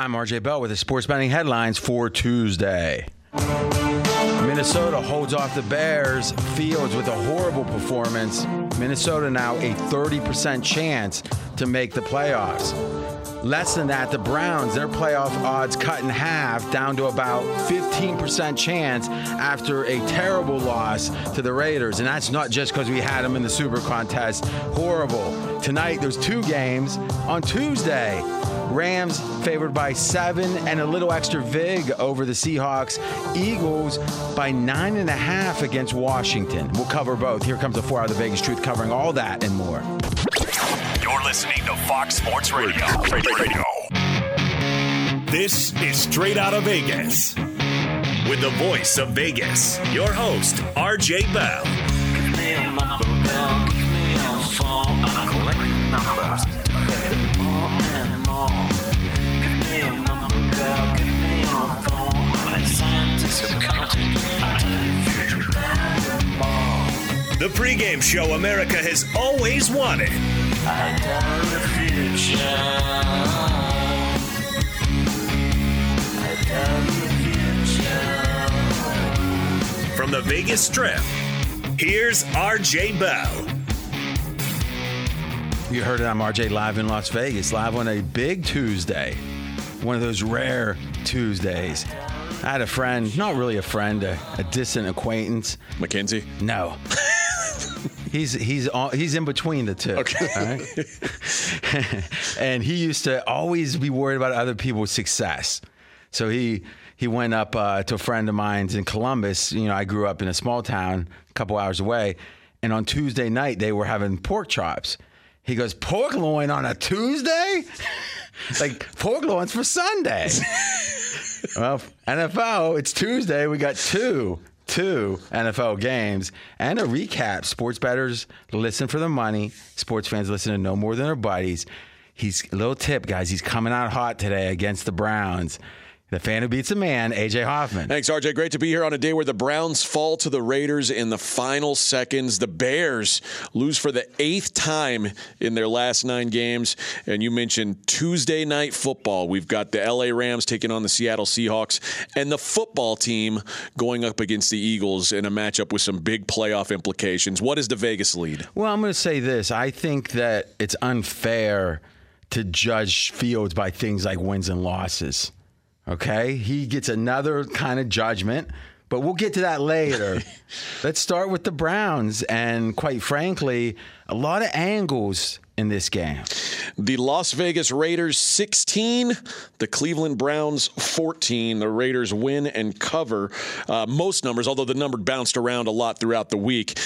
I'm RJ Bell with the sports betting headlines for Tuesday. Minnesota holds off the Bears. Fields with a horrible performance. Minnesota now a 30% chance to make the playoffs. Less than that, the Browns, their playoff odds cut in half down to about 15% chance after a terrible loss to the Raiders. And that's not just because we had them in the Super Contest. Horrible. Tonight, there's two games. On Tuesday, Rams favored by seven and a little extra vig over the Seahawks. Eagles by nine and a half against Washington. We'll cover both. Here comes the four out of the Vegas truth covering all that and more. You're listening to Fox Sports Radio. Radio. This is Straight Out of Vegas. With the voice of Vegas, your host, RJ Bell. The pregame show America has always wanted. The. From the Vegas Strip, here's RJ Bell. You heard it. I'm RJ live in Las Vegas, live on a big Tuesday, one of those rare Tuesdays. I had a friend, not really a friend, a, a distant acquaintance. Mackenzie. No. He's he's all, he's in between the two. Okay. all right? and he used to always be worried about other people's success. So he he went up uh, to a friend of mine's in Columbus. You know, I grew up in a small town, a couple hours away, and on Tuesday night they were having pork chops. He goes, pork loin on a Tuesday? like pork loin's for Sunday. well, NFL, it's Tuesday. We got two, two NFL games and a recap. Sports bettors listen for the money. Sports fans listen to no more than their buddies. He's a little tip, guys. He's coming out hot today against the Browns. The fan who beats a man, AJ Hoffman. Thanks, RJ. Great to be here on a day where the Browns fall to the Raiders in the final seconds. The Bears lose for the eighth time in their last nine games. And you mentioned Tuesday night football. We've got the LA Rams taking on the Seattle Seahawks and the football team going up against the Eagles in a matchup with some big playoff implications. What is the Vegas lead? Well, I'm going to say this. I think that it's unfair to judge Fields by things like wins and losses. Okay? He gets another kind of judgment, but we'll get to that later. Let's start with the Browns. And quite frankly, a lot of angles in this game. The Las Vegas Raiders 16, the Cleveland Browns 14. The Raiders win and cover uh, most numbers, although the number bounced around a lot throughout the week.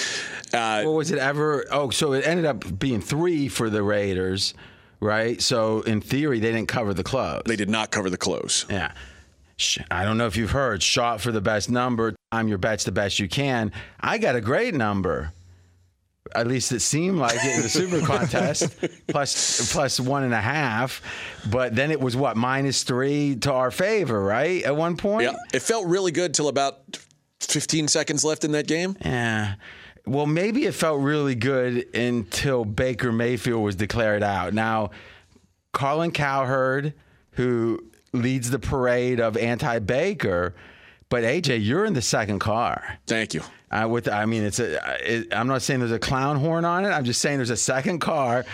Uh, Well, was it ever? Oh, so it ended up being three for the Raiders, right? So in theory, they didn't cover the close. they did not cover the close. Yeah. I don't know if you've heard shot for the best number. Time your bets the best you can. I got a great number. At least it seemed like it in the super contest, plus plus one and a half. But then it was what minus three to our favor, right? At one point. Yeah, it felt really good till about 15 seconds left in that game. Yeah. Well, maybe it felt really good until Baker Mayfield was declared out. Now, Colin Cowherd, who leads the parade of anti-Baker, but AJ, you're in the second car. Thank you. Uh, with, I mean, it's a. It, I'm not saying there's a clown horn on it. I'm just saying there's a second car.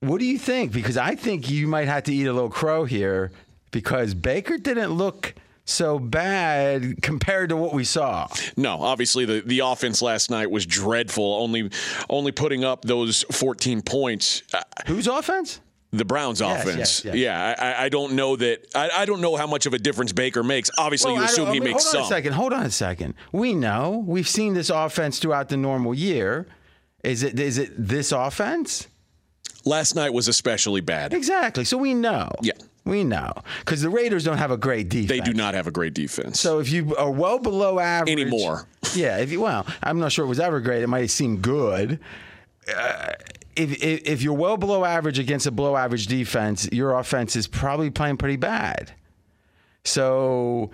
What do you think? Because I think you might have to eat a little crow here because Baker didn't look so bad compared to what we saw. No, obviously the, the offense last night was dreadful. Only only putting up those 14 points. Uh, Whose offense? the Browns Yes, offense. yes, yes. Yeah, I, I don't know that. I, I don't know how much of a difference Baker makes. Obviously, Well, you assume I he mean, makes hold on some. a second. Hold on a second. We know we've seen this offense throughout the normal year. Is it is it this offense? Last night was especially bad. Exactly. So we know. Yeah. We know because the Raiders don't have a great defense. They do not have a great defense. So if you are well below average Anymore. yeah. If you well, I'm not sure it was ever great. It might seem good. Uh, if, if if you're well below average against a below average defense, your offense is probably playing pretty bad. So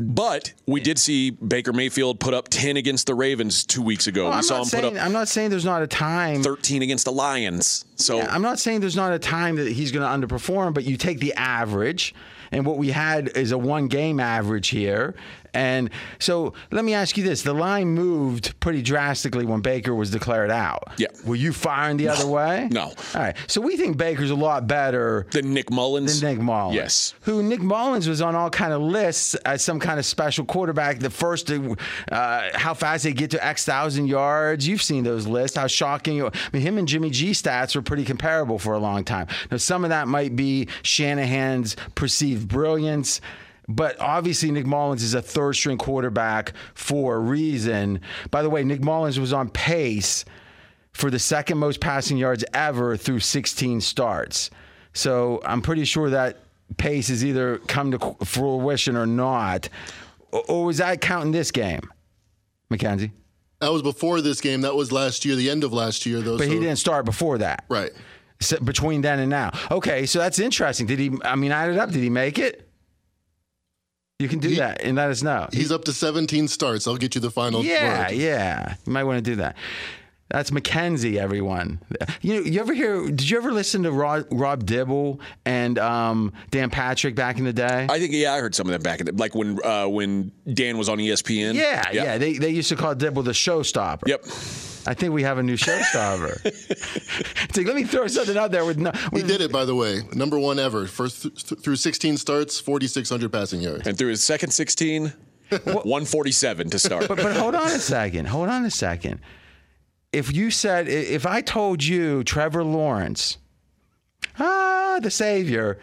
But we did see Baker Mayfield put up 10 against the Ravens two weeks ago. Well, we I'm, saw not him saying, put up I'm not saying there's not a time. 13 against the Lions. So I'm not saying there's not a time that he's going to underperform, but you take the average, and what we had is a one game average here. And so let me ask you this: the line moved pretty drastically when Baker was declared out. Yeah. Were you firing the other way? No. All right. So we think Baker's a lot better than Nick Mullens. than Nick Mullens. Yes. Who Nick Mullens was on all kind of lists as some kind of special quarterback. The first, uh, how fast they get to X thousand yards. You've seen those lists. How shocking! I mean, him and Jimmy G stats were pretty comparable for a long time. Now, some of that might be Shanahan's perceived brilliance. But obviously, Nick Mullens is a third string quarterback for a reason. By the way, Nick Mullens was on pace for the second most passing yards ever through 16 starts. So I'm pretty sure that pace has either come to fruition or not. Or, was that counting this game, McKenzie? That was before this game. That was last year, the end of last year, though. But he didn't start before that. Right. So between then and now. Okay, so that's interesting. Did he? I mean, add it up. Did he make it? You can do He- that and let us know. He's up to 17 starts. I'll get you the final Yeah, word. yeah. You might want to do that. That's Mackenzie, everyone. You know, you ever hear? Did you ever listen to Rob, Rob Dibble and um, Dan Patrick back in the day? I think yeah, I heard some of that back in the, like when uh, when Dan was on ESPN. yeah, yeah, They, they used to call Dibble the showstopper. Yep. I think we have a new showstopper. it's like, let me throw something out there with no. He did it, by the way. Number one ever. First th- through 16 starts, 4,600 passing yards. And through his second 16, 147 to start. but, but hold on a second. Hold on a second. If you said, if I told you Trevor Lawrence, ah, the savior,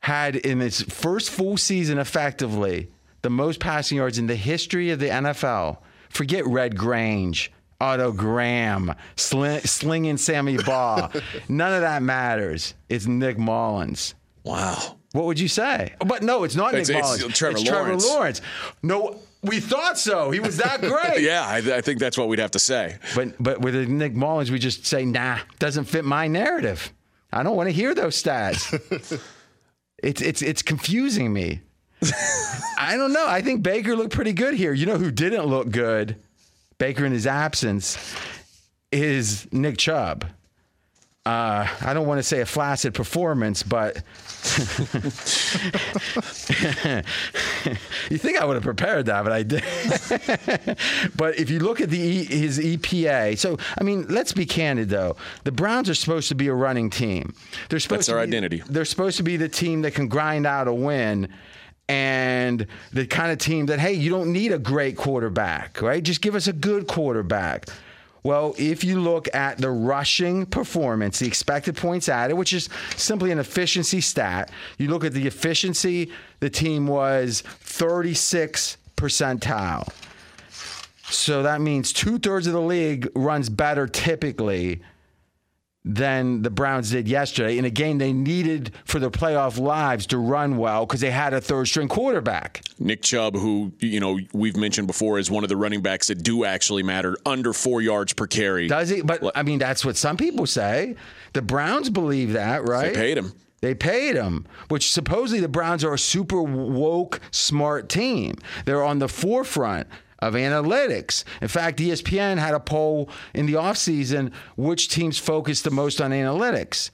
had in its first full season effectively the most passing yards in the history of the NFL, forget Red Grange, Otto Graham, sling, slinging Sammy Baugh. None of that matters. It's Nick Mullens. wow. What would you say? But no, it's not It's- Nick it's Mullens. Trevor it's Trevor Lawrence. Lawrence. No, we thought so. He was that great. Yeah, I, I think that's what we'd have to say. But but with Nick Mullens, we just say, nah, doesn't fit my narrative. I don't want to hear those stats. it's it's it's confusing me. I don't know. I think Baker looked pretty good here. You know who didn't look good? Baker in his absence is Nick Chubb. Uh, I don't want to say a flaccid performance, but you think I would have prepared that, but I did. but if you look at the e, his EPA, so I mean, let's be candid though. The Browns are supposed to be a running team. They're supposed That's to their be- identity. They're supposed to be the team that can grind out a win. And the kind of team that, hey, you don't need a great quarterback, right? Just give us a good quarterback. Well, if you look at the rushing performance, the expected points added, which is simply an efficiency stat, you look at the efficiency, the team was 36 percentile. So that means two thirds of the league runs better typically than the Browns did yesterday in a game they needed for their playoff lives to run well because they had a third string quarterback. Nick Chubb, who you know we've mentioned before, is one of the running backs that do actually matter, under four yards per carry. Does he? But I mean, that's what some people say. The Browns believe that, right? They paid him. They paid him, which supposedly the Browns are a super woke, smart team. They're on the forefront of analytics. In fact, ESPN had a poll in the offseason which teams focused the most on analytics.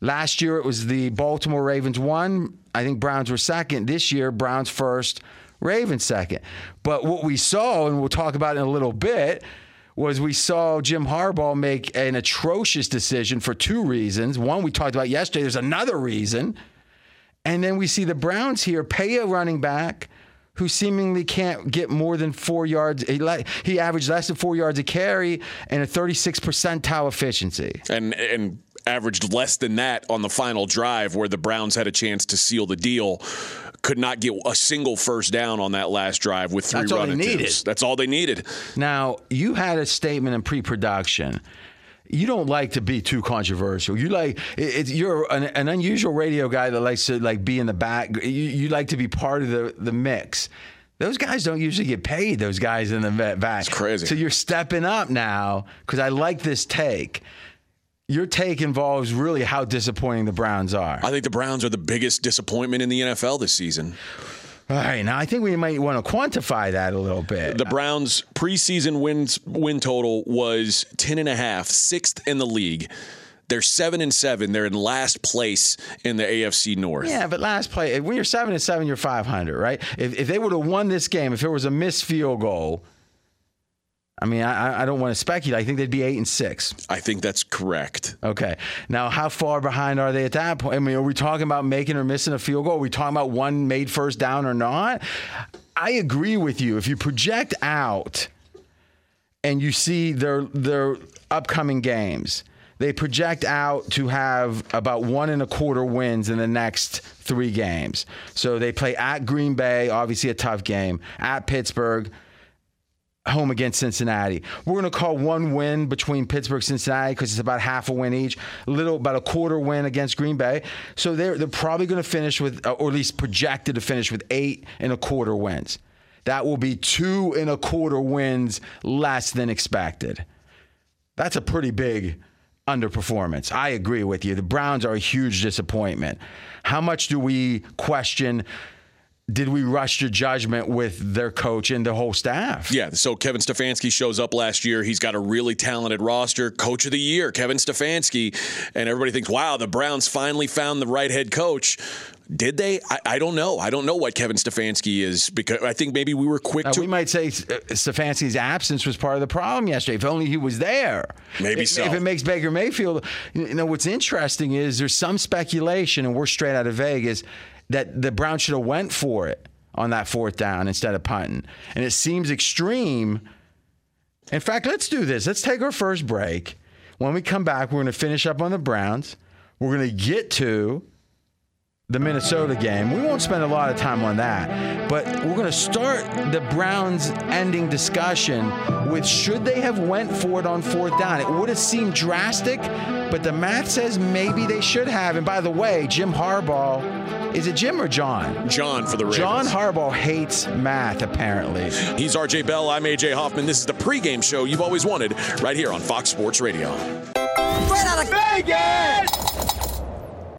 Last year it was the Baltimore Ravens one. I think Browns were second. This year, Browns first, Ravens second. But what we saw, and we'll talk about in a little bit, was we saw Jim Harbaugh make an atrocious decision for two reasons. One, we talked about yesterday. There's another reason. And then we see the Browns here pay a running back who seemingly can't get more than four yards. He, le- he averaged less than four yards a carry and a 36 percentile efficiency. and and averaged less than that on the final drive where the Browns had a chance to seal the deal. Could not get a single first down on that last drive with three That's all run they attempts. needed. That's all they needed. Now, you had a statement in pre-production. You don't like to be too controversial. You like it, it's, you're an, an unusual radio guy that likes to like be in the back. You, you like to be part of the the mix. Those guys don't usually get paid. Those guys in the back. It's crazy. So you're stepping up now because I like this take. Your take involves really how disappointing the Browns are. I think the Browns are the biggest disappointment in the NFL this season. All right, now I think we might want to quantify that a little bit. The Browns preseason wins win total was 10 and a half, sixth in the league. They're seven and seven. They're in last place in the AFC North. Yeah, but last play, when you're seven and seven, you're 500, right? If, if they would have won this game, if it was a missed field goal, I mean, I, I don't want to speculate. I think they'd be eight and six. I think that's correct. Okay. Now, how far behind are they at that point? I mean, are we talking about making or missing a field goal? Are we talking about one made first down or not? I agree with you. If you project out and you see their their upcoming games, they project out to have about one and a quarter wins in the next three games. So they play at Green Bay, obviously a tough game, at Pittsburgh, home against Cincinnati. We're going to call one win between Pittsburgh and Cincinnati because it's about half a win each. A little about a quarter win against Green Bay. So they're they're probably going to finish with, or at least projected to finish with eight and a quarter wins. That will be two and a quarter wins less than expected. That's a pretty big underperformance. I agree with you. The Browns are a huge disappointment. How much do we question? Did we rush to judgment with their coach and the whole staff? Yeah, so Kevin Stefanski shows up last year. He's got a really talented roster. Coach of the year, Kevin Stefanski. And everybody thinks, wow, the Browns finally found the right head coach. Did they? I, I don't know. I don't know what Kevin Stefanski is because I think maybe we were quick Uh, to. we might say uh, Stefanski's absence was part of the problem yesterday. If only he was there. Maybe if, so. If it makes Baker Mayfield, you know what's interesting is there's some speculation, and we're straight out of Vegas, that the Browns should have went for it on that fourth down instead of punting, and it seems extreme. In fact, let's do this. Let's take our first break. When we come back, we're going to finish up on the Browns. We're going to get to the Minnesota game. We won't spend a lot of time on that, but we're going to start the Browns ending discussion with should they have went for it on fourth down. It would have seemed drastic, but the math says maybe they should have. And by the way, Jim Harbaugh, is it Jim or John? John for the Ravens. John Harbaugh hates math apparently. He's RJ Bell. I'm AJ Hoffman. This is the pregame show you've always wanted right here on Fox Sports Radio.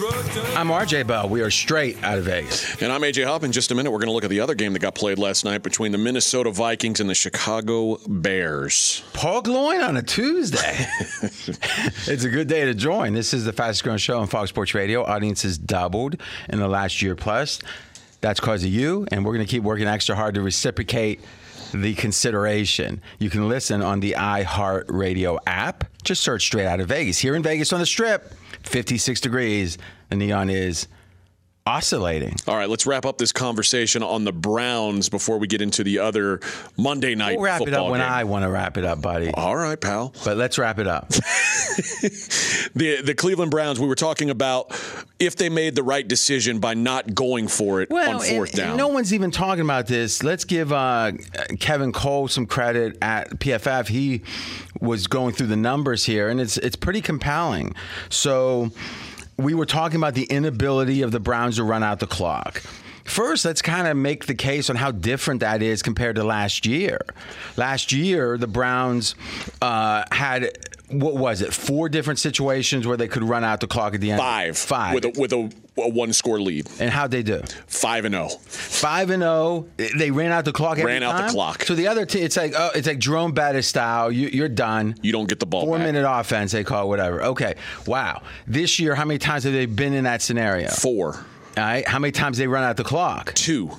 I'm RJ Bell. We are straight out of Vegas. And I'm AJ Hoffman. In just a minute, we're going to look at the other game that got played last night between the Minnesota Vikings and the Chicago Bears. Paul Gloin on a Tuesday. it's a good day to join. This is the fastest growing show on Fox Sports Radio. Audience has doubled in the last year plus. That's because of you, and we're going to keep working extra hard to reciprocate the consideration. You can listen on the iHeartRadio app. Just search straight out of Vegas. Here in Vegas on the strip, 56 degrees. The neon is oscillating. All right, let's wrap up this conversation on the Browns before we get into the other Monday night We'll wrap it up when game. I want to wrap it up, buddy. All right, pal. But let's wrap it up. The the Cleveland Browns. We were talking about if they made the right decision by not going for it on fourth and- and down. no one's even talking about this. Let's give uh, Kevin Cole some credit at PFF. He was going through the numbers here, and it's it's pretty compelling. So we were talking about the inability of the Browns to run out the clock. First, let's kind of make the case on how different that is compared to last year. Last year, the Browns uh, had what was it? Four different situations where they could run out the clock at the end. five, five, with a with a, a one score lead, and how'd they do? five and oh. zero. Five and oh, zero. They ran out the clock. Every Ran out the clock. So the other, t- it's like oh, it's like Jerome Bettis style. You, you're done. You don't get the ball Four back. minute offense. They call whatever. Okay. Wow. This year, how many times have they been in that scenario? Four, All right. How many times they run out the clock? two.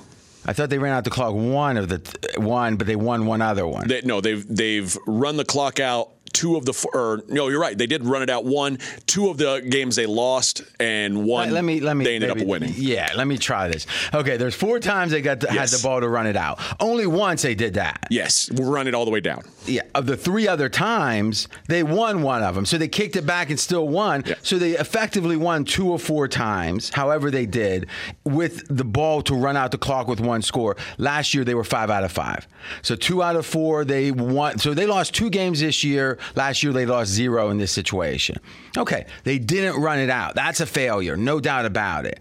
I thought they ran out the clock one of the one, but they won one other one. They, no, they've they've run the clock out. Two of the four, or no, you're right. They did run it out one. Two of the games they lost, and one let, let me let me. they ended maybe- up winning. Yeah, let me try this. Okay, there's four times they got to, had the ball to run it out. Only once they did that. Yes, we'll run it all the way down. Yeah, of the three other times, they won one of them. So they kicked it back and still won. Yeah. So they effectively won two or four times, however they did, with the ball to run out the clock with one score. Last year, they were five out of five. So two out of four, they won. So they lost two games this year. Last year, they lost zero in this situation. Okay, they didn't run it out. That's a failure, no doubt about it.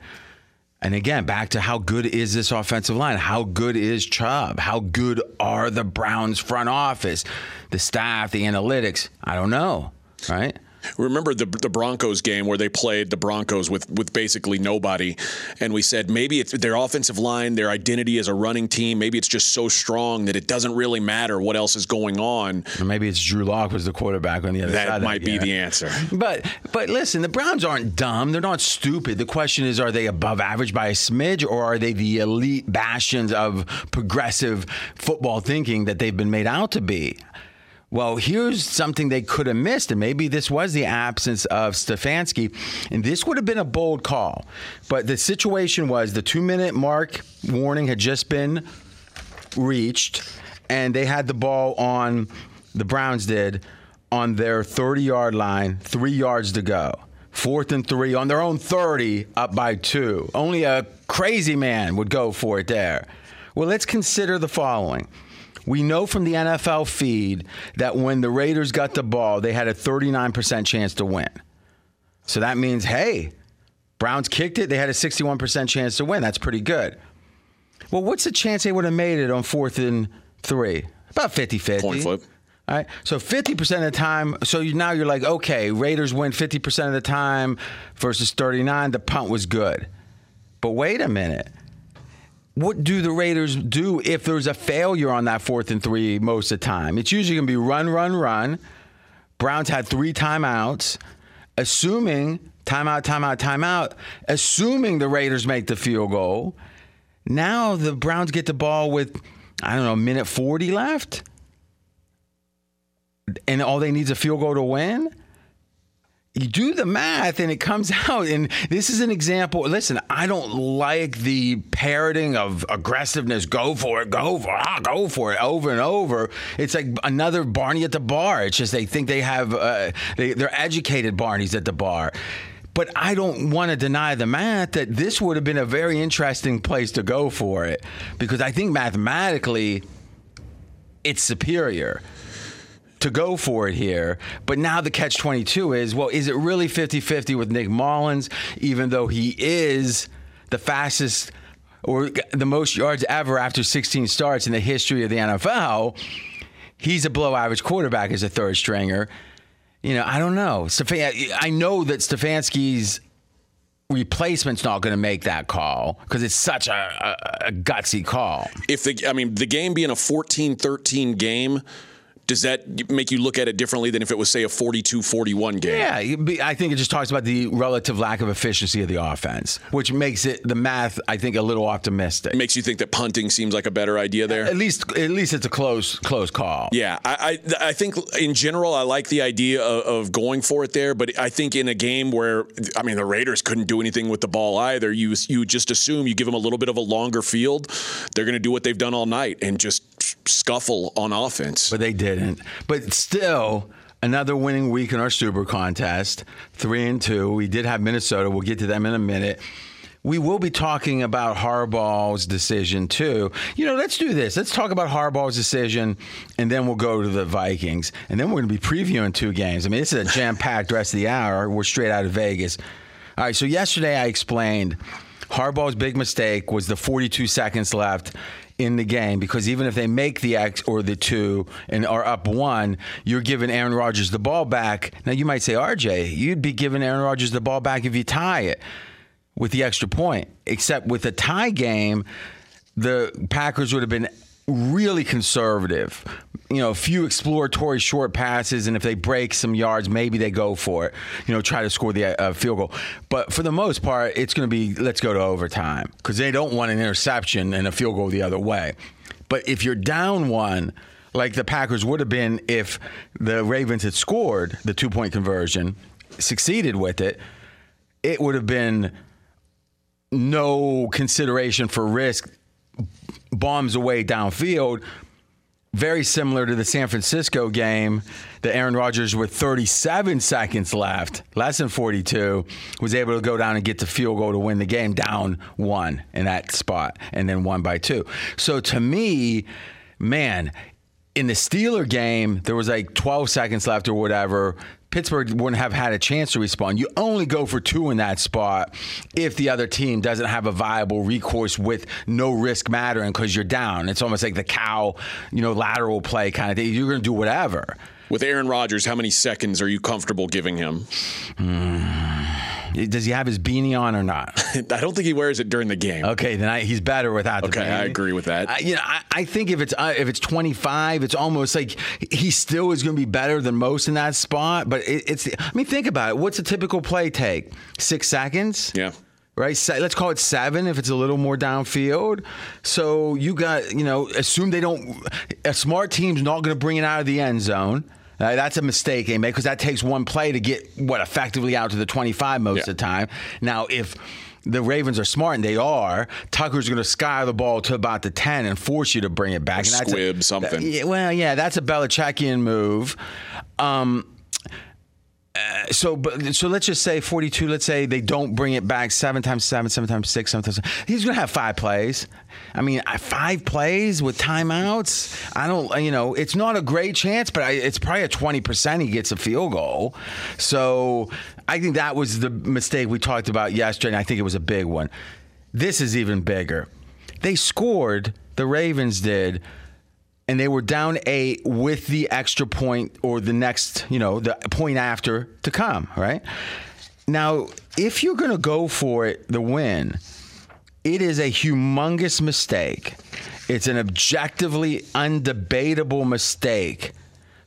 And again, back to how good is this offensive line? How good is Chubb? How good are the Browns front office, the staff, the analytics? I don't know, right? Remember the the Broncos game where they played the Broncos with with basically nobody, and we said maybe it's their offensive line, their identity as a running team, maybe it's just so strong that it doesn't really matter what else is going on. Or maybe it's Drew Lock was the quarterback on the other side. That might be game. the answer. But but listen, the Browns aren't dumb. They're not stupid. The question is, are they above average by a smidge, or are they the elite bastions of progressive football thinking that they've been made out to be? Well, here's something they could have missed, and maybe this was the absence of Stefanski, and this would have been a bold call. But the situation was the two minute mark warning had just been reached, and they had the ball on, the Browns did, on their 30 yard line, three yards to go. Fourth and three on their own 30, up by two. Only a crazy man would go for it there. Well, let's consider the following. We know from the NFL feed that when the Raiders got the ball, they had a 39% chance to win. So that means, hey, Browns kicked it, they had a 61% chance to win. That's pretty good. Well, what's the chance they would have made it on fourth and three? About 50 50. Coin flip. All right. So 50% of the time, so you, now you're like, okay, Raiders win 50% of the time versus 39. The punt was good. But wait a minute. What do the Raiders do if there's a failure on that fourth and three most of the time? It's usually going to be run, run, run. Browns had three timeouts, assuming timeout, timeout, timeout, assuming the Raiders make the field goal. Now the Browns get the ball with, I don't know, minute 40 left and all they need is a field goal to win. You do the math and it comes out. And this is an example. Listen, I don't like the parroting of aggressiveness. Go for it, go for it, ah, go for it over and over. It's like another Barney at the bar. It's just they think they have, uh, they, they're educated Barneys at the bar. But I don't want to deny the math that this would have been a very interesting place to go for it because I think mathematically it's superior to go for it here. But now the catch 22 is well, is it really 50 50 with Nick Mullens, even though he is the fastest or the most yards ever after 16 starts in the history of the NFL? He's a below average quarterback as a third stringer. You know, I don't know. I know that Stefanski's replacement's not going to make that call because it's such a, a, a gutsy call. If the, I mean, the game being a 14-13 game, does that make you look at it differently than if it was, say, a 42-41 game? Yeah, I think it just talks about the relative lack of efficiency of the offense, which makes it the math. I think a little optimistic. It makes you think that punting seems like a better idea there. At least, at least it's a close, close call. Yeah, I, I I think in general I like the idea of, of going for it there, but I think in a game where I mean the Raiders couldn't do anything with the ball either, you you just assume you give them a little bit of a longer field, they're going to do what they've done all night and just scuffle on offense. but they didn't. But still, another winning week in our Super contest, three and two. We did have Minnesota. We'll get to them in a minute. We will be talking about Harbaugh's decision too. You know, let's do this. Let's talk about Harbaugh's decision, and then we'll go to the Vikings, and then we're going to be previewing two games. I mean, this is a jam-packed rest of the hour. We're straight out of Vegas. All right. So yesterday I explained Harbaugh's big mistake was the 42 seconds left in the game because even if they make the X or the two and are up one, you're giving Aaron Rodgers the ball back. Now you might say, RJ, you'd be giving Aaron Rodgers the ball back if you tie it with the extra point. Except with a tie game, the Packers would have been really conservative. You know, a few exploratory short passes, and if they break some yards, maybe they go for it. You know, try to score the uh, field goal. But for the most part, it's going to be let's go to overtime because they don't want an interception and a field goal the other way. But if you're down one, like the Packers would have been if the Ravens had scored the two point conversion, succeeded with it, it would have been no consideration for risk bombs away downfield. Very similar to the San Francisco game that Aaron Rodgers, with 37 seconds left, less than 42, was able to go down and get the field goal to win the game down one in that spot and then one by two. So to me, man, in the Steeler game, there was like 12 seconds left or whatever. Pittsburgh wouldn't have had a chance to respond. You only go for two in that spot if the other team doesn't have a viable recourse with no risk mattering because you're down. It's almost like the cow, you know, lateral play kind of thing. You're going to do whatever. With Aaron Rodgers, how many seconds are you comfortable giving him? Does he have his beanie on or not? I don't think he wears it during the game. Okay, then I, he's better without the Okay, I agree with that. I, you know, I, I think if it's uh, if it's 25, it's almost like he still is going to be better than most in that spot. But it, it's I mean, think about it. What's a typical play take? Six seconds. Yeah. Right. Let's call it seven if it's a little more downfield. So you got you know assume they don't. A smart team's not going to bring it out of the end zone. Uh, that's a mistake they make because that takes one play to get what effectively out to the 25 most Yeah. of the time. Now, if the Ravens are smart, and they are, Tucker's going to sky the ball to about the 10 and force you to bring it back. And that's a- squib something. yeah, well, yeah, that's a Belichickian move. Um, uh, so, but so let's just say 42. Let's say they don't bring it back seven times seven, seven times six, seven times. He's going to have five plays. I mean, five plays with timeouts. I don't, you know, it's not a great chance, but I, it's probably a 20 percent he gets a field goal. So I think that was the mistake we talked about yesterday, and I think it was a big one. This is even bigger. They scored. The Ravens did and they were down eight with the extra point or the next, you know, the point after to come, right? Now, if you're going to go for it, the win, it is a humongous mistake. It's an objectively undebatable mistake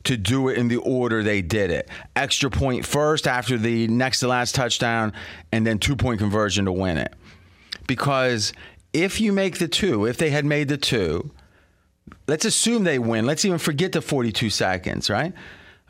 to do it in the order they did it. Extra point first after the next to last touchdown, and then two point conversion to win it. Because if you make the two, if they had made the two, let's assume they win. Let's even forget the 42 seconds, right?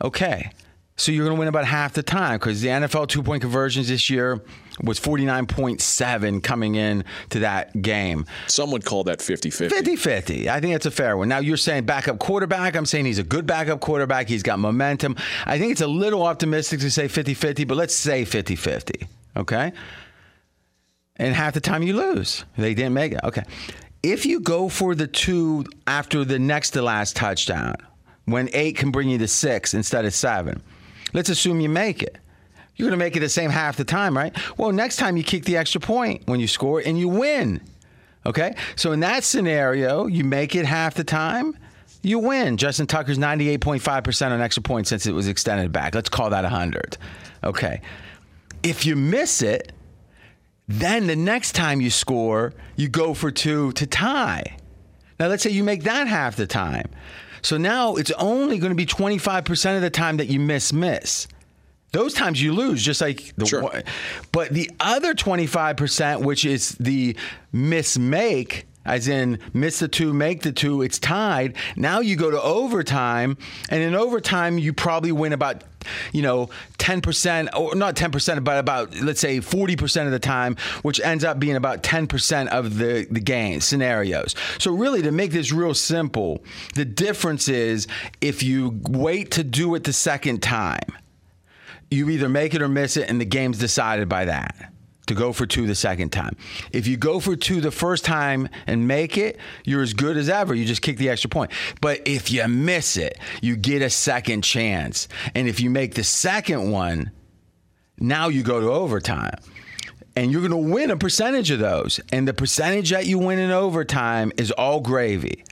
Okay. So you're going to win about half the time because the NFL two point conversions this year was 49.7 coming in to that game. Some would call that 50 50. 50 50. I think that's a fair one. Now, you're saying backup quarterback. I'm saying he's a good backup quarterback. He's got momentum. I think it's a little optimistic to say 50 50, but let's say 50 50. Okay. And half the time you lose. They didn't make it. Okay. If you go for the two after the next to last touchdown, when eight can bring you to six instead of seven, let's assume you make it. You're going to make it the same half the time, right? Well, next time you kick the extra point when you score and you win. Okay? So in that scenario, you make it half the time, you win. Justin Tucker's 98.5% on extra points since it was extended back. Let's call that 100. Okay. If you miss it, then the next time you score, you go for two to tie. Now, let's say you make that half the time. So now it's only going to be 25% of the time that you miss miss. Those times you lose, just like the Sure. one. But the other 25%, which is the miss make, as in miss the two, make the two, it's tied. Now you go to overtime, and in overtime, you probably win about, you know, 10%, or not 10%, but about, let's say, 40% of the time, which ends up being about 10% of the, the game scenarios. So, really, to make this real simple, the difference is if you wait to do it the second time, you either make it or miss it, and the game's decided by that. To go for two the second time. If you go for two the first time and make it, you're as good as ever. You just kick the extra point. But if you miss it, you get a second chance. And if you make the second one, now you go to overtime. And you're going to win a percentage of those. And the percentage that you win in overtime is all gravy.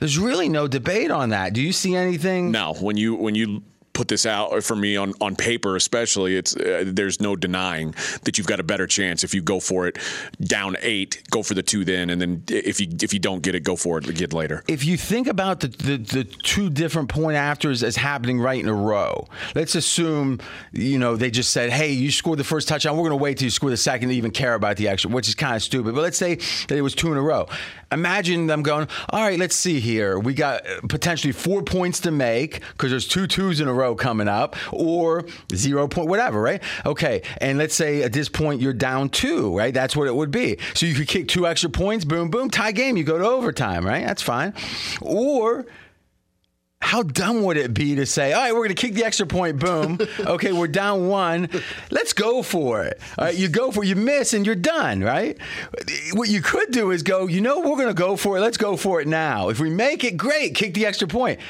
There's really no debate on that. Do you see anything? No, when you when you put this out for me on on paper especially it's uh, there's no denying that you've got a better chance if you go for it down 8 go for the 2 then and then if you if you don't get it go for it again later if you think about the, the, the two different point afters as happening right in a row, let's assume, you know, they just said, hey, you scored the first touchdown. We're going to wait till you score the second to even care about the extra, which is kind of stupid. But let's say that it was two in a row. Imagine them going, all right, let's see here. We got uh, potentially four points to make because there's two twos in a row coming up or zero point, whatever, right? Okay. And let's say at this point you're down two, right? That's what it would be. So you could kick two extra points, boom, boom, tie game. You go to overtime, right? That's fine. Or how dumb would it be to say, all right, we're going to kick the extra point, boom. Okay, we're down one. Let's go for it. All right, you go for it, you miss, and you're done, right? What you could do is go, you know, we're going to go for it. Let's go for it now. If we make it, great, kick the extra point.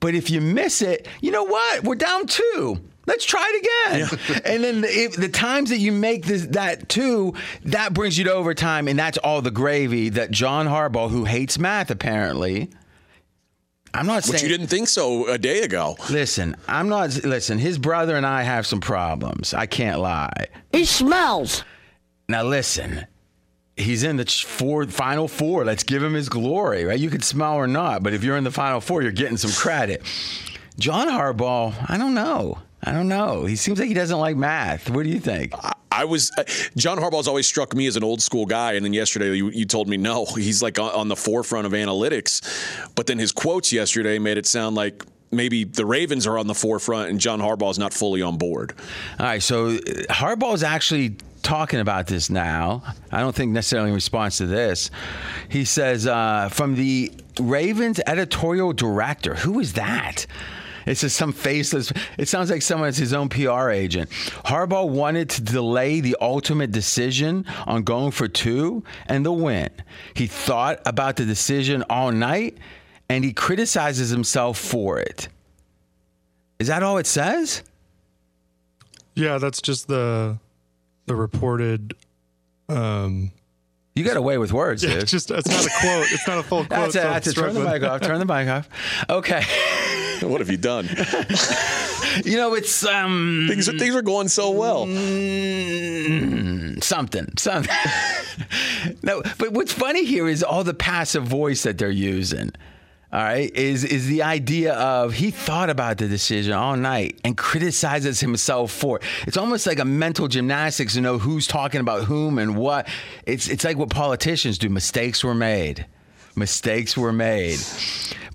But if you miss it, you know what? We're down two. Let's try it again. and then the, if, the times that you make this, that two, that brings you to overtime, and that's all the gravy that John Harbaugh, who hates math apparently, I'm not Which saying you didn't think so a day ago. Listen, I'm not. Listen, his brother and I have some problems. I can't lie. He smells. Now listen, he's in the ch- four, final four. Let's give him his glory, right? You could smell or not, but if you're in the final four, you're getting some credit. John Harbaugh, I don't know. I don't know. He seems like he doesn't like math. What do you think? I was uh, John Harbaugh's always struck me as an old school guy, and then yesterday you, you told me no, he's like on, on the forefront of analytics. But then his quotes yesterday made it sound like maybe the Ravens are on the forefront and John Harbaugh's not fully on board. All right, so uh, Harbaugh's actually talking about this now. I don't think necessarily in response to this. He says uh, from the Ravens editorial director. Who is that? It's just some faceless. It sounds like someone that's his own PR agent. Harbaugh wanted to delay the ultimate decision on going for two and the win. He thought about the decision all night, and he criticizes himself for it. Is that all it says? Yeah, that's just the the reported. Um, You got away with words, dude. it's just it's not a quote. It's not a full quote. That's it. so I'm That's it. Turn the struggling. mic off. Turn the mic off. Okay. what have you done? You know, it's um things are, things are going so well. mm, something, something. no, but what's funny here is all the passive voice that they're using. All right, is is the idea of he thought about the decision all night and criticizes himself for it. It's almost like a mental gymnastics to know who's talking about whom and what. It's it's like what politicians do. Mistakes were made. Mistakes were made.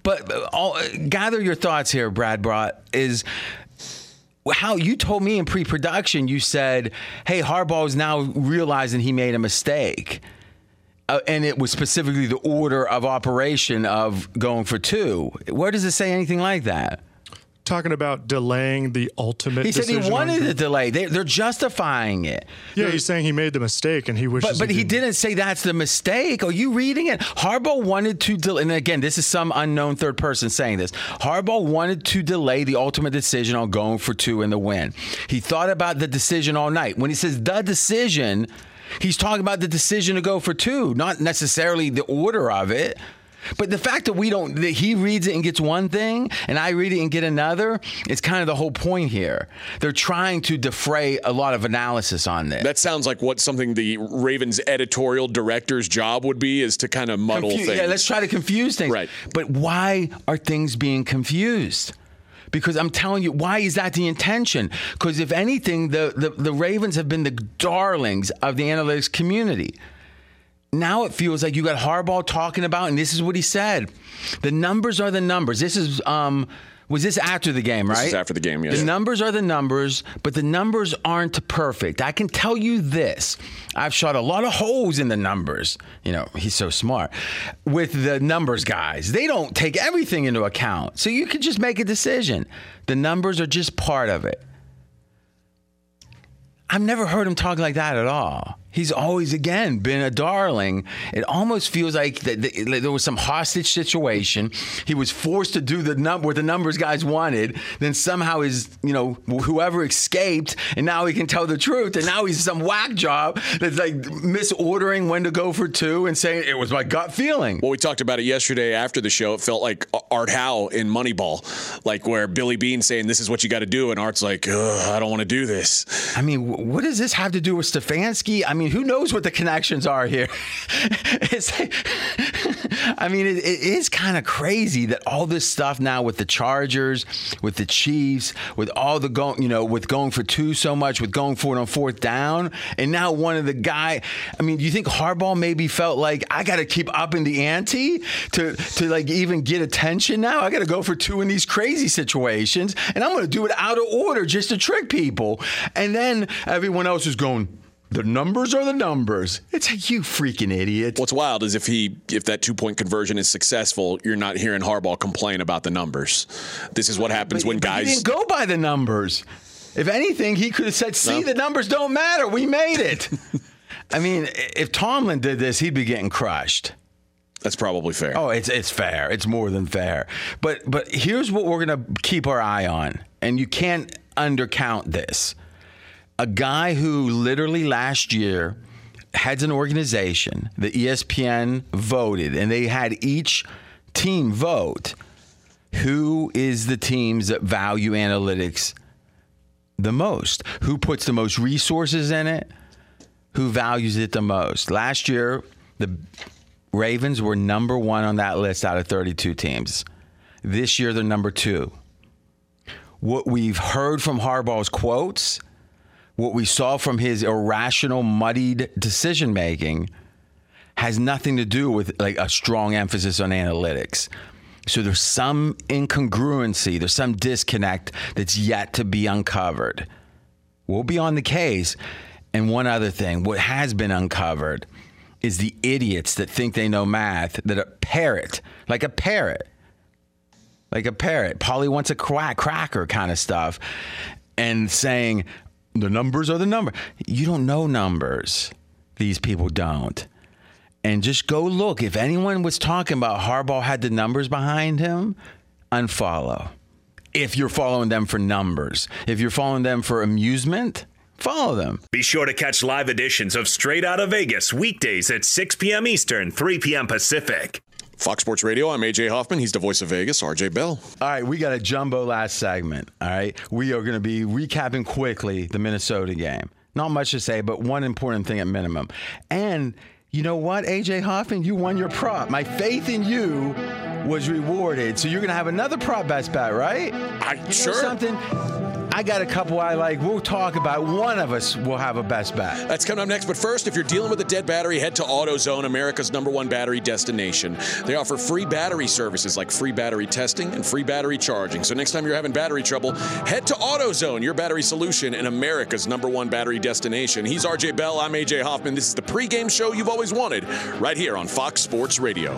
But all, gather your thoughts here, Brad. Brought is how you told me in pre-production. You said, "Hey, Harbaugh is now realizing he made a mistake." Uh, and it was specifically the order of operation of going for two. Where does it say anything like that? Talking about delaying the ultimate. He said he wanted a delay. They, they're justifying it. Yeah, he's saying he made the mistake and he wishes. But but he didn't say that's the mistake. Are you reading it? Harbaugh wanted to delay, and again, this is some unknown third person saying this. Harbaugh wanted to delay the ultimate decision on going for two in the win. He thought about the decision all night. When he says the decision, he's talking about the decision to go for two, not necessarily the order of it. But the fact that we don't, that he reads it and gets one thing, and I read it and get another, it's kind of the whole point here. They're trying to defray a lot of analysis on this. That sounds like what something the Ravens editorial director's job would be is to kind of muddle Confu- things. Yeah, let's try to confuse things. Right. But why are things being confused? Because I'm telling you, why is that the intention? Because if anything, the, the, the Ravens have been the darlings of the analytics community. Now it feels like you got Harbaugh talking about, and this is what he said: the numbers are the numbers. This is um, was this after the game, right? This is after the game, yes. The numbers are the numbers, but the numbers aren't perfect. I can tell you this: I've shot a lot of holes in the numbers. You know, he's so smart with the numbers guys. They don't take everything into account, so you can just make a decision. The numbers are just part of it. I've never heard him talk like that at all. He's always, again, been a darling. It almost feels like that there was some hostage situation. He was forced to do the num- what the numbers guys wanted. Then somehow his, you know, whoever escaped, and now he can tell the truth. And now he's some whack job that's like misordering when to go for two and saying it was my gut feeling. Well, we talked about it yesterday after the show. It felt like uh, Art Howe in Moneyball, like where Billy Beane saying, "This is what you got to do," and Art's like, Ugh, "I don't want to do this." I mean, what does this have to do with Stefanski? I mean, who knows what the connections are here? it's, I mean, it, it is kind of crazy that all this stuff now with the Chargers, with the Chiefs, with all the going, you know, with going for two so much, with going for it on fourth down, and now one of the guy. I mean, do you think Harbaugh maybe felt like I got to keep upping the ante to to like even get attention now? I got to go for two in these crazy situations, and I'm going to do it out of order just to trick people, and then everyone else is going. The numbers are the numbers. It's a you freaking idiot. What's wild is if he, if that two point conversion is successful, you're not hearing Harbaugh complain about the numbers. This is what happens But- when but He guys. didn't go by the numbers. If anything, he could have said, "See, No. the numbers don't matter. We made it." I mean, if Tomlin did this, he'd be getting crushed. That's probably fair. Oh, it's it's fair. It's more than fair. But but here's what we're gonna keep our eye on, and you can't undercount this. A guy who literally last year heads an organization, the ESPN voted, and they had each team vote. who is the teams that value analytics the most? Who puts the most resources in it? Who values it the most? Last year, the Ravens were number one on that list out of 32 teams. This year, they're number two. What we've heard from Harbaugh's quotes, what we saw from his irrational, muddied decision making, has nothing to do with like a strong emphasis on analytics. So there's some incongruency, there's some disconnect that's yet to be uncovered. We'll be on the case. And one other thing, what has been uncovered is the idiots that think they know math that a parrot, like a parrot, like a parrot, Polly wants a quack cracker kind of stuff, and saying the numbers are the number. You don't know numbers. These people don't. And just go look. If anyone was talking about Harbaugh had the numbers behind him, unfollow. If you're following them for numbers, if you're following them for amusement, follow them. Be sure to catch live editions of Straight Out of Vegas weekdays at 6 p.m. Eastern, 3 p.m. Pacific. Fox Sports Radio. I'm AJ Hoffman. He's the voice of Vegas. RJ Bell. All right, we got a jumbo last segment. All right, we are going to be recapping quickly the Minnesota game. Not much to say, but one important thing at minimum. And you know what, AJ Hoffman, you won your prop. My faith in you was rewarded. So you're going to have another prop best bet, right? I You know sure. something. I got a couple I like. We'll talk about. One of us will have a best bet. That's coming up next. But first, if you're dealing with a dead battery, head to AutoZone, America's number one battery destination. They offer free battery services like free battery testing and free battery charging. So next time you're having battery trouble, head to AutoZone, your battery solution and America's number one battery destination. He's RJ Bell. I'm AJ Hoffman. This is the pregame show you've always wanted, right here on Fox Sports Radio.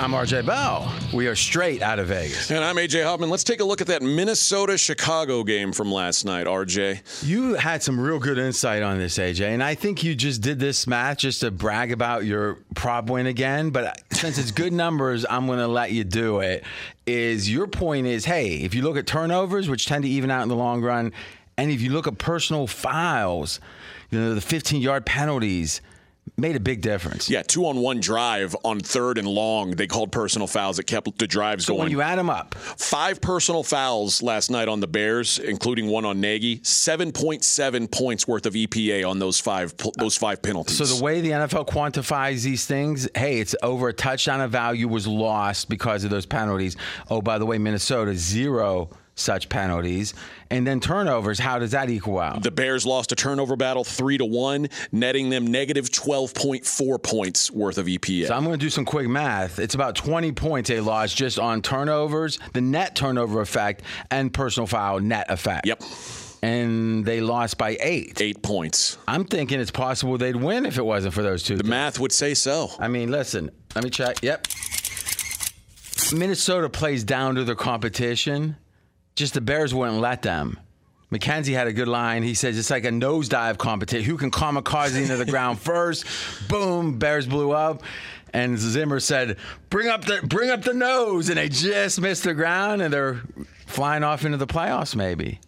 I'm RJ Bell. We are straight out of Vegas. And I'm AJ Hoffman. Let's take a look at that Minnesota Chicago game from last night, RJ. You had some real good insight on this, AJ, and I think you just did this math just to brag about your prop win again. But since it's good numbers, I'm going to let you do it. Is your point is, hey, if you look at turnovers, which tend to even out in the long run, and if you look at personal fouls, you know the 15 yard penalties made a big difference. Yeah, two on one drive on third and long. They called personal fouls that kept the drives So going. when you add them up, Five personal fouls last night on the Bears, including one on Nagy. Seven point seven points worth of EPA on those five those five penalties. So the way the NFL quantifies these things, hey, it's over a touchdown of value was lost because of those penalties. Oh, by the way, Minnesota zero such penalties, and then turnovers. How does that equal out? the Bears lost a turnover battle three to one, netting them negative twelve point four points worth of EPA. So I'm going to do some quick math. It's about 20 points they lost just on turnovers, the net turnover effect, and personal foul net effect. yep, And they lost by eight. eight points. I'm thinking it's possible they'd win if it wasn't for those two. The math would say so. I mean, listen, let me check. Yep. Minnesota plays down to their competition. Just the Bears wouldn't let them. McKenzie had a good line. He says it's like a nosedive competition. Who can kamikaze into the ground first? Boom, Bears blew up. And Zimmer said, "Bring up the bring up the nose," and they just missed the ground, and they're flying off into the playoffs. Maybe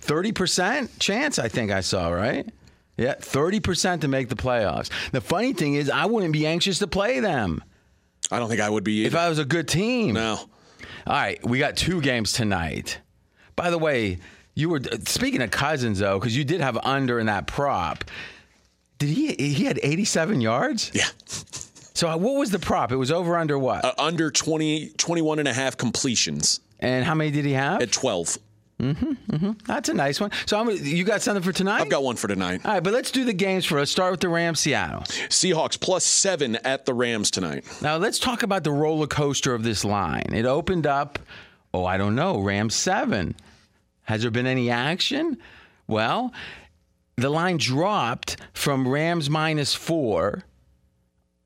thirty percent chance. I think I saw right. Yeah, thirty percent to make the playoffs. The funny thing is, I wouldn't be anxious to play them I don't think I would be if. I was a good team. no. All right, we got two games tonight. By the way, you were speaking of Cousins though, because you did have under in that prop. Did he? He had 87 yards. Yeah. So what was the prop? It was over under what? Uh, under 20, 21 and a half completions and how many did he have? at 12. Mm-hmm, mm-hmm. That's a nice one. So I'm, you got something for tonight? I've got one for tonight. All right, but let's do the games for us. Start with the Rams, Seattle. Seahawks plus seven at the Rams tonight. Now let's talk about the roller coaster of this line. It opened up, oh, I don't know, Rams seven. Has there been any action? Well, the line dropped from Rams minus four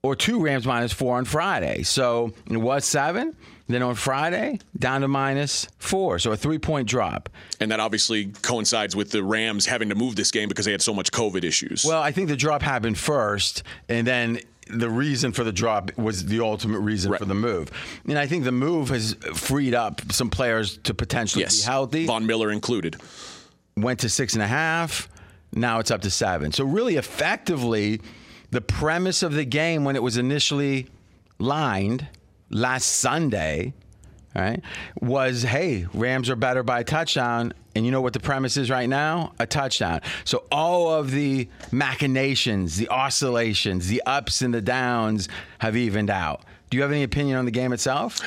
or two Rams minus four on Friday. So it was seven. Then on Friday, down to minus four. So a three point drop. And that obviously coincides with the Rams having to move this game because they had so much COVID issues. Well, I think the drop happened first, and then the reason for the drop was the ultimate reason Right. for the move. And I think the move has freed up some players to potentially yes, be healthy. Von Miller included. Went to six and a half. Now it's up to seven. So really, effectively, the premise of the game when it was initially lined last Sunday, right, was hey, Rams are better by a touchdown. And you know what the premise is right now? A touchdown. So all of the machinations, the oscillations, the ups and the downs have evened out. Do you have any opinion on the game itself?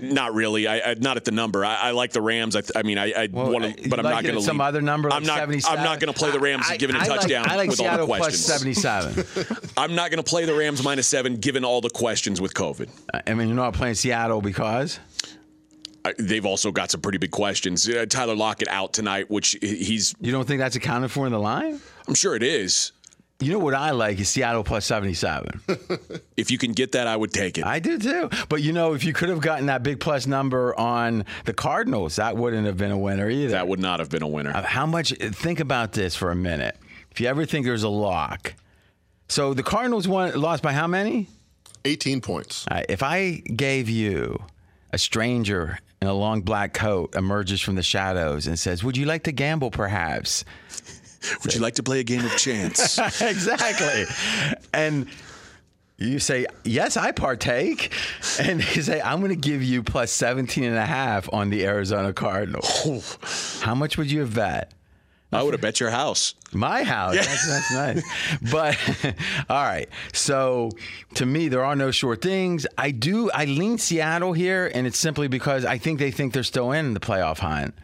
Not really. I, I not at the number. I, I like the Rams. I, th- I mean, I, I Well, want to, but I'm like not going to some other number, like I'm not. 77? I'm not going to play the Rams given a I like- touchdown I like with Seattle all the plus questions. 77. I'm not going to play the Rams minus seven given all the questions with COVID. I mean, you're not playing Seattle because they've also got some pretty big questions. Uh, Tyler Lockett out tonight, which he's. you don't think that's accounted for in the line? I'm sure it is. You know what I like is Seattle plus 77. If you can get that, I would take it. I do too. But you know, if you could have gotten that big plus number on the Cardinals, that wouldn't have been a winner either. that would not have been a winner. Uh, How much? Think about this for a minute. If you ever think there's a lock, so the Cardinals won, lost by how many? 18 points. All right, if I gave you a stranger in a long black coat emerges from the shadows and says, "Would you like to gamble, perhaps?" Would you like to play a game of chance? exactly. And you say, yes, I partake. And you say, I'm going to give you plus 17 and a half on the Arizona Cardinals. How much would you have bet? I would have bet your house. My house. That's, that's nice. But all right. So to me, there are no short things. I do. I lean Seattle here, and it's simply because I think they think they're still in the playoff hunt,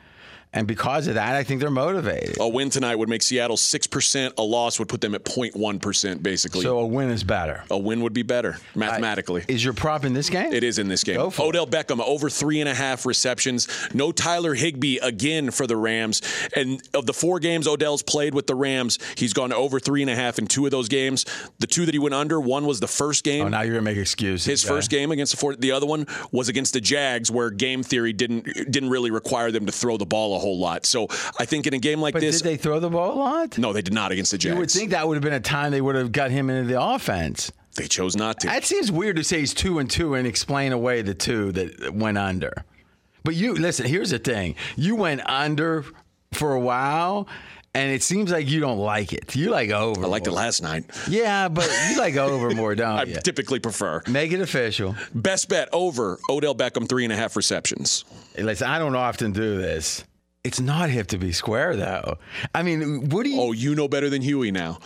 and because of that, I think they're motivated. A win tonight would make Seattle 6%. A loss would put them at 0.1%, basically. So a win is better. a win would be better, mathematically. Is your prop in this game? It is in this game. For it. Odell Beckham over three and a half receptions. No Tyler Higbee again for the Rams. And of the four games Odell's played with the Rams, he's gone over three and a half in two of those games. The two that he went under, one was the first game. Oh, now you're gonna make excuses. his guy. first game against the four, the other one was against the Jags, where game theory didn't didn't really require them to throw the ball a whole lot. So I think in a game like But this, did they throw the ball a lot? no, they did not against the Jets. You would think that would have been a time they would have got him into the offense. they chose not to. That seems weird to say he's two and two and explain away the two that went under. But you listen. Here's the thing: you went under for a while, and it seems like you don't like it. You like over. I liked it last night. Yeah, but you like over more, don't I you? typically prefer. Make it official. Best bet over Odell Beckham three and a half receptions. Listen, I don't often do this. It's not hip to be square, though. I mean, you? Oh, you know better than Huey now.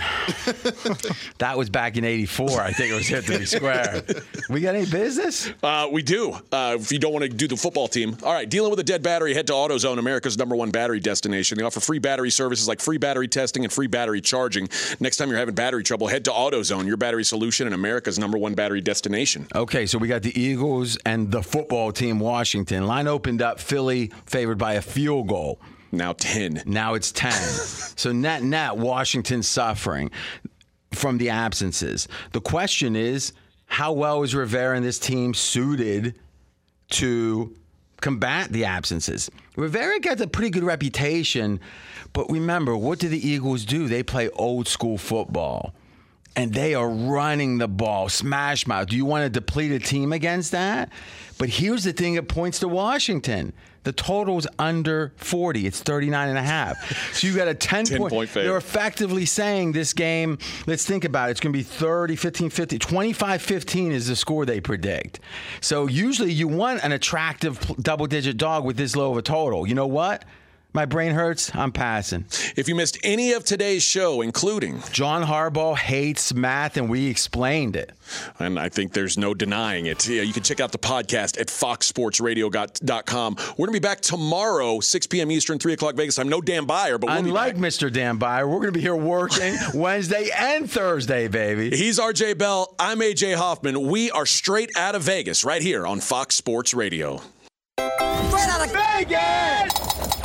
That was back in '84. I think it was hip to be square. we got any business? Uh, we do. Uh, if you don't want to do the football team, all right. Dealing with a dead battery, head to AutoZone, America's number one battery destination. They offer free battery services like free battery testing and free battery charging. Next time you're having battery trouble, head to AutoZone, your battery solution and America's number one battery destination. Okay, so we got the Eagles and the football team, Washington. Line opened up, Philly favored by a field goal. Now ten. Now it's 10. so net net, Washington's suffering from the absences. The question is, how well is Rivera and this team suited to combat the absences? Rivera got a pretty good reputation, but remember, what do the Eagles do? They play old school football. And they are running the ball, smash mouth. Do you want to deplete a team against that? But here's the thing that points to Washington. The total's under 40. It's 39 and a half. So you got a 10, 10 point. point. They're effectively saying this game, let's think about it. It's going to be 30, 15, 50. 25 15 is the score they predict. So usually you want an attractive double digit dog with this low of a total. You know what? My brain hurts. I'm passing. If you missed any of today's show, including, John Harbaugh hates math, and we explained it. and I think there's no denying it, yeah, you can check out the podcast at foxsportsradio.com. We're going to be back tomorrow, 6 p.m. Eastern, 3 o'clock Vegas. I'm no Dan Beyer, but we'll Unlike be back. Mr. Dan Beyer, we're going to be here working Wednesday and Thursday, baby. He's RJ Bell. I'm AJ Hoffman. We are straight out of Vegas right here on Fox Sports Radio. Straight out of Vegas!